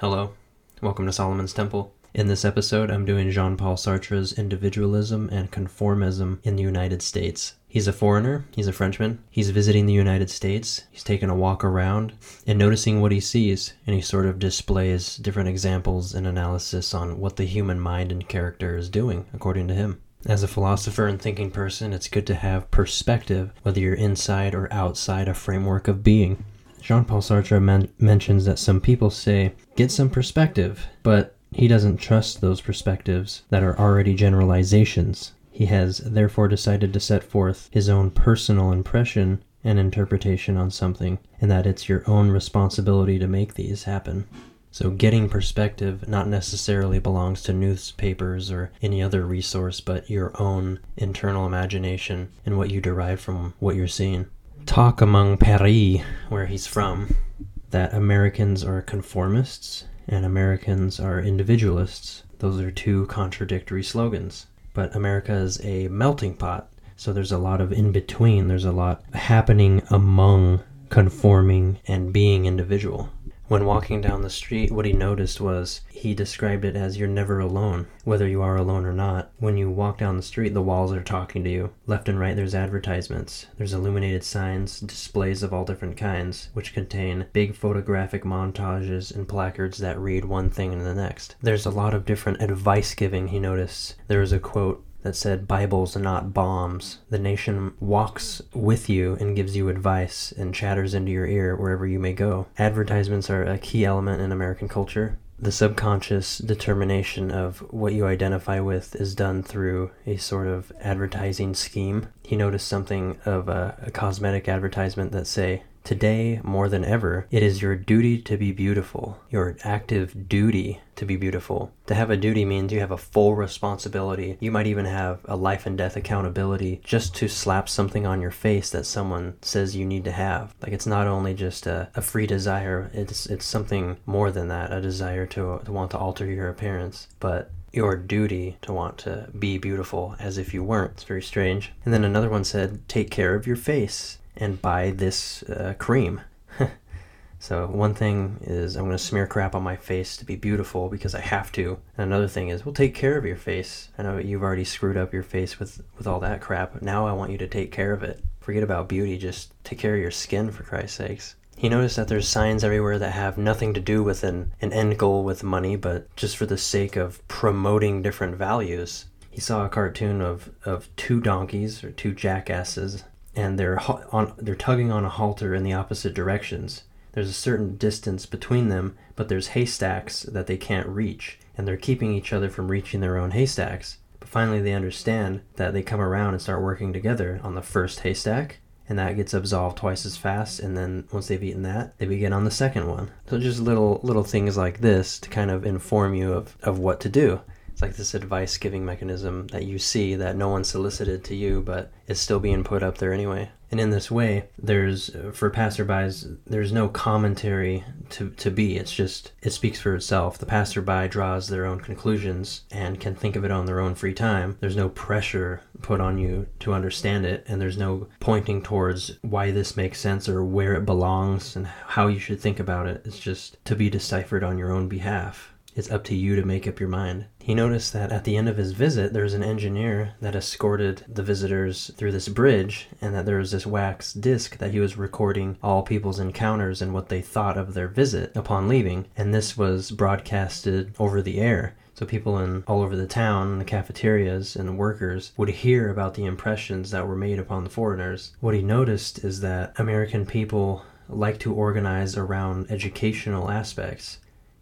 Hello, welcome to Solomon's Temple. In this episode, I'm doing Jean Paul Sartre's Individualism and Conformism in the United States. He's a foreigner, he's a Frenchman. He's visiting the United States, he's taking a walk around and noticing what he sees, and he sort of displays different examples and analysis on what the human mind and character is doing, according to him. As a philosopher and thinking person, it's good to have perspective, whether you're inside or outside a framework of being. Jean Paul Sartre men- mentions that some people say, get some perspective, but he doesn't trust those perspectives that are already generalizations. He has therefore decided to set forth his own personal impression and interpretation on something, and that it's your own responsibility to make these happen. So, getting perspective not necessarily belongs to newspapers or any other resource, but your own internal imagination and what you derive from what you're seeing talk among Paris, where he's from, that Americans are conformists and Americans are individualists. Those are two contradictory slogans. But America is a melting pot, so there's a lot of in between. There's a lot happening among conforming and being individual. When walking down the street, what he noticed was he described it as you're never alone, whether you are alone or not. When you walk down the street, the walls are talking to you. Left and right, there's advertisements. There's illuminated signs, displays of all different kinds, which contain big photographic montages and placards that read one thing and the next. There's a lot of different advice giving, he noticed. There was a quote that said Bibles not bombs. The nation walks with you and gives you advice and chatters into your ear wherever you may go. Advertisements are a key element in American culture. The subconscious determination of what you identify with is done through a sort of advertising scheme. He noticed something of a, a cosmetic advertisement that say Today, more than ever, it is your duty to be beautiful, your active duty to be beautiful. To have a duty means you have a full responsibility. You might even have a life and death accountability just to slap something on your face that someone says you need to have. Like it's not only just a, a free desire, it's it's something more than that, a desire to, to want to alter your appearance. But your duty to want to be beautiful as if you weren't. It's very strange. And then another one said, take care of your face and buy this uh, cream. so one thing is I'm going to smear crap on my face to be beautiful because I have to. And another thing is, we'll take care of your face. I know you've already screwed up your face with with all that crap. Now I want you to take care of it. Forget about beauty. Just take care of your skin for Christ's sakes. He noticed that there's signs everywhere that have nothing to do with an, an end goal with money, but just for the sake of promoting different values. He saw a cartoon of, of two donkeys or two jackasses and they're on they're tugging on a halter in the opposite directions. There's a certain distance between them, but there's haystacks that they can't reach, and they're keeping each other from reaching their own haystacks. But finally, they understand that they come around and start working together on the first haystack, and that gets absolved twice as fast. And then once they've eaten that, they begin on the second one. So just little little things like this to kind of inform you of, of what to do. It's like this advice giving mechanism that you see that no one solicited to you, but is still being put up there anyway. And in this way, there's, uh, for passerbys, there's no commentary to, to be. It's just, it speaks for itself. The passerby draws their own conclusions and can think of it on their own free time. There's no pressure put on you to understand it, and there's no pointing towards why this makes sense or where it belongs and how you should think about it. It's just to be deciphered on your own behalf. It's up to you to make up your mind. He noticed that at the end of his visit, there was an engineer that escorted the visitors through this bridge, and that there was this wax disc that he was recording all people's encounters and what they thought of their visit upon leaving, and this was broadcasted over the air. So people in all over the town, the cafeterias, and the workers would hear about the impressions that were made upon the foreigners. What he noticed is that American people like to organize around educational aspects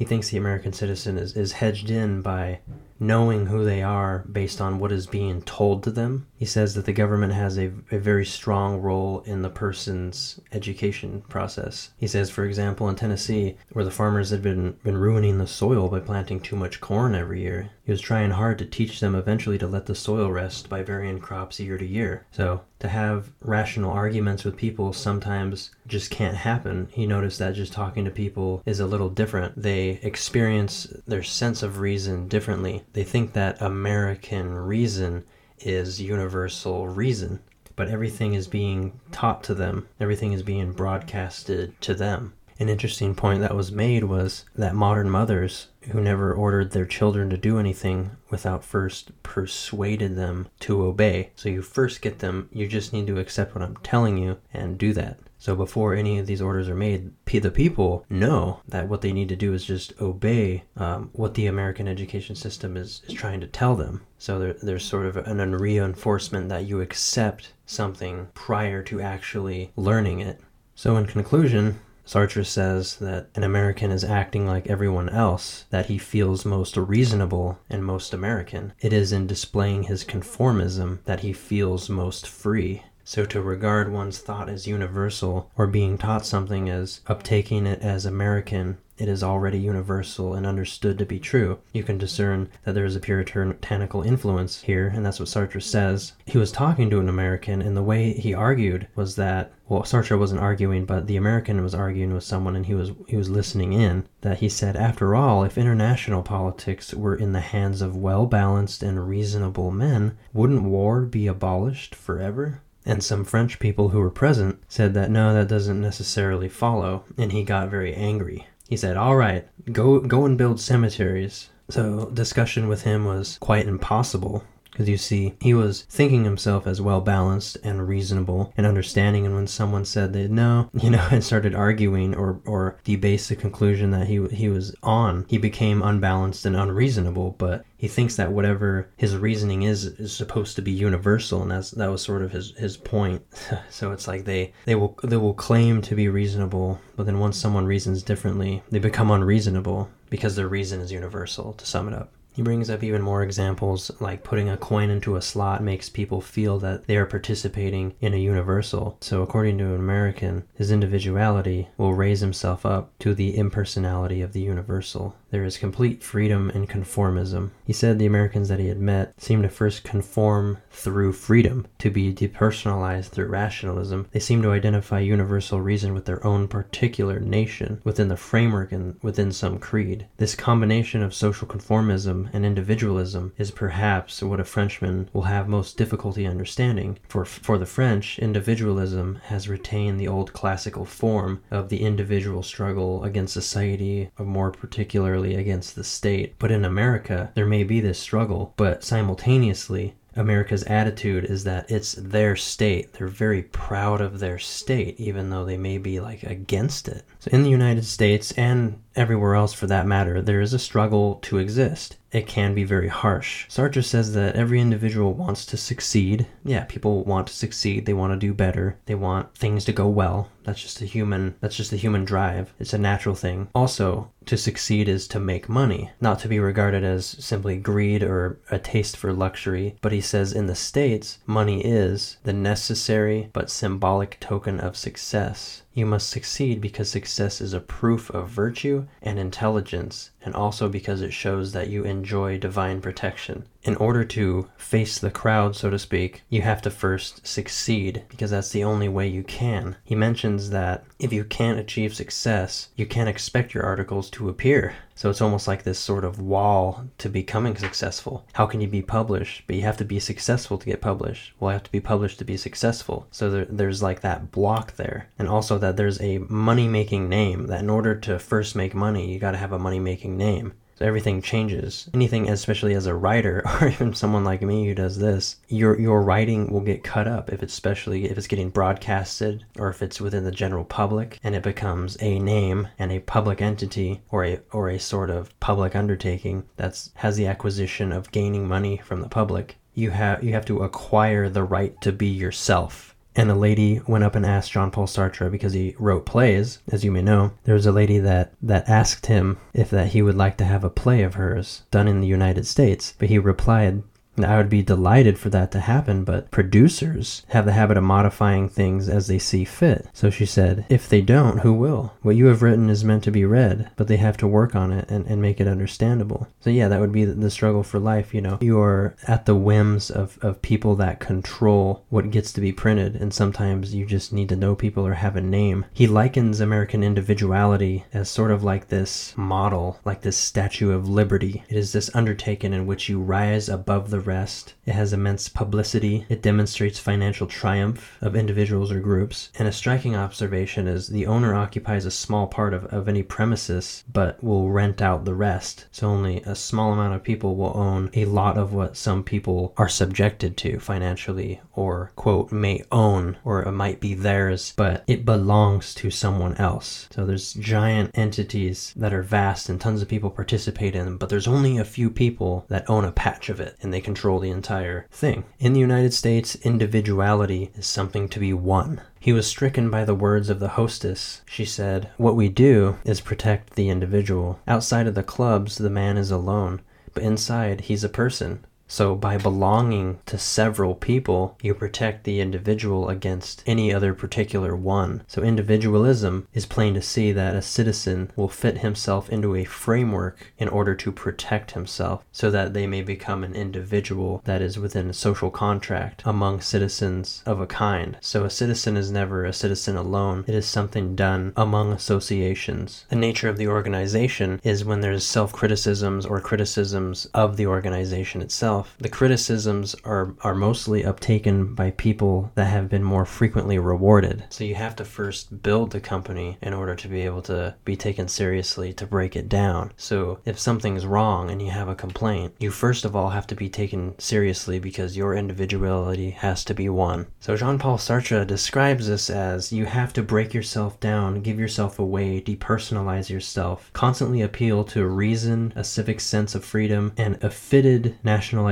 he thinks the American citizen is, is hedged in by knowing who they are based on what is being told to them. He says that the government has a, a very strong role in the person's education process. He says, for example, in Tennessee, where the farmers had been, been ruining the soil by planting too much corn every year, he was trying hard to teach them eventually to let the soil rest by varying crops year to year. So to have rational arguments with people sometimes just can't happen. He noticed that just talking to people is a little different. They experience their sense of reason differently. They think that American reason is universal reason, but everything is being taught to them, everything is being broadcasted to them. An interesting point that was made was that modern mothers who never ordered their children to do anything without first persuaded them to obey. So you first get them, you just need to accept what I'm telling you and do that. So before any of these orders are made, the people know that what they need to do is just obey um, what the American education system is, is trying to tell them. So there, there's sort of an reinforcement that you accept something prior to actually learning it. So in conclusion, Sartre says that an American is acting like everyone else, that he feels most reasonable and most American. It is in displaying his conformism that he feels most free. So to regard one's thought as universal or being taught something as uptaking it as American, it is already universal and understood to be true. You can discern that there is a puritanical influence here, and that's what Sartre says. He was talking to an American, and the way he argued was that well, Sartre wasn't arguing, but the American was arguing with someone, and he was he was listening in. That he said, after all, if international politics were in the hands of well balanced and reasonable men, wouldn't war be abolished forever? And some French people who were present said that no, that doesn't necessarily follow, and he got very angry. He said, "All right, go go and build cemeteries." So discussion with him was quite impossible because you see, he was thinking himself as well balanced and reasonable and understanding. And when someone said that no, you know, and started arguing or, or debased the conclusion that he, he was on, he became unbalanced and unreasonable. But he thinks that whatever his reasoning is is supposed to be universal, and that's that was sort of his, his point. so it's like they, they will they will claim to be reasonable, but then once someone reasons differently, they become unreasonable because their reason is universal. To sum it up. He brings up even more examples, like putting a coin into a slot makes people feel that they are participating in a universal. So, according to an American, his individuality will raise himself up to the impersonality of the universal. There is complete freedom in conformism. He said the Americans that he had met seemed to first conform through freedom, to be depersonalized through rationalism. They seem to identify universal reason with their own particular nation, within the framework and within some creed. This combination of social conformism and individualism is perhaps what a Frenchman will have most difficulty understanding. For, for the French, individualism has retained the old classical form of the individual struggle against society, or more particularly against the state. But in America, there may be this struggle, but simultaneously, America's attitude is that it's their state. They're very proud of their state, even though they may be like against it. So in the United States and everywhere else for that matter, there is a struggle to exist. It can be very harsh. Sartre says that every individual wants to succeed. Yeah, people want to succeed. They want to do better. They want things to go well. That's just a human that's just a human drive. It's a natural thing. Also, to succeed is to make money, not to be regarded as simply greed or a taste for luxury. But he says in the States, money is the necessary but symbolic token of success. You must succeed because success is a proof of virtue and intelligence, and also because it shows that you enjoy divine protection in order to face the crowd, so to speak, you have to first succeed because that's the only way you can. He mentions that if you can't achieve success, you can't expect your articles to appear. So it's almost like this sort of wall to becoming successful. How can you be published? But you have to be successful to get published. Well, I have to be published to be successful. So there, there's like that block there. And also that there's a money making name, that in order to first make money, you got to have a money making name So everything changes. Anything, especially as a writer, or even someone like me who does this, your your writing will get cut up if it's especially if it's getting broadcasted or if it's within the general public and it becomes a name and a public entity or a or a sort of public undertaking that's has the acquisition of gaining money from the public. You have you have to acquire the right to be yourself and a lady went up and asked Jean-Paul Sartre because he wrote plays, as you may know. There was a lady that that asked him if that he would like to have a play of hers done in the United States, but he replied I would be delighted for that to happen, but producers have the habit of modifying things as they see fit. So she said, If they don't, who will? What you have written is meant to be read, but they have to work on it and, and make it understandable. So, yeah, that would be the struggle for life. You know, you are at the whims of, of people that control what gets to be printed, and sometimes you just need to know people or have a name. He likens American individuality as sort of like this model, like this statue of liberty. It is this undertaking in which you rise above the rest. It has immense publicity. It demonstrates financial triumph of individuals or groups. And a striking observation is the owner occupies a small part of, of any premises, but will rent out the rest. So only a small amount of people will own a lot of what some people are subjected to financially or, quote, may own or it might be theirs, but it belongs to someone else. So there's giant entities that are vast and tons of people participate in them, but there's only a few people that own a patch of it and they control the entire thing. In the United States, individuality is something to be won. He was stricken by the words of the hostess. She said, What we do is protect the individual. Outside of the clubs, the man is alone, but inside, he's a person. So, by belonging to several people, you protect the individual against any other particular one. So, individualism is plain to see that a citizen will fit himself into a framework in order to protect himself so that they may become an individual that is within a social contract among citizens of a kind. So, a citizen is never a citizen alone, it is something done among associations. The nature of the organization is when there's self criticisms or criticisms of the organization itself itself, the criticisms are, are mostly uptaken by people that have been more frequently rewarded. So you have to first build the company in order to be able to be taken seriously to break it down. So if something's wrong and you have a complaint, you first of all have to be taken seriously because your individuality has to be won. So Jean Paul Sartre describes this as you have to break yourself down, give yourself away, depersonalize yourself, constantly appeal to reason, a civic sense of freedom, and a fitted national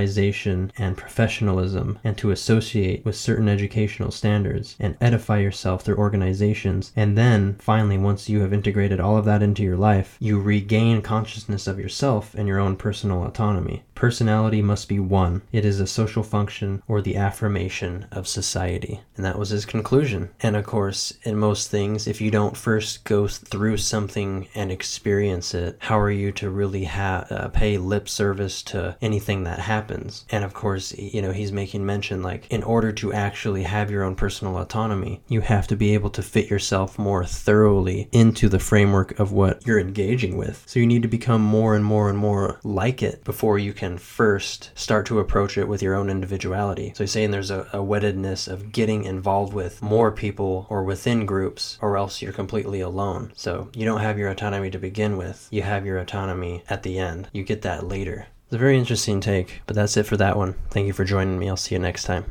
and professionalism and to associate with certain educational standards and edify yourself through organizations. And then finally, once you have integrated all of that into your life, you regain consciousness of yourself and your own personal autonomy. Personality must be won. It is a social function or the affirmation of society. And that was his conclusion. And of course, in most things, if you don't first go through something and experience it, how are you to really ha- uh, pay lip service to anything that happens? And of course, you know, he's making mention like, in order to actually have your own personal autonomy, you have to be able to fit yourself more thoroughly into the framework of what you're engaging with. So you need to become more and more and more like it before you can can first start to approach it with your own individuality. So he's saying there's a, a weddedness of getting involved with more people or within groups, or else you're completely alone. So you don't have your autonomy to begin with, you have your autonomy at the end. You get that later. It's a very interesting take, but that's it for that one. Thank you for joining me. I'll see you next time.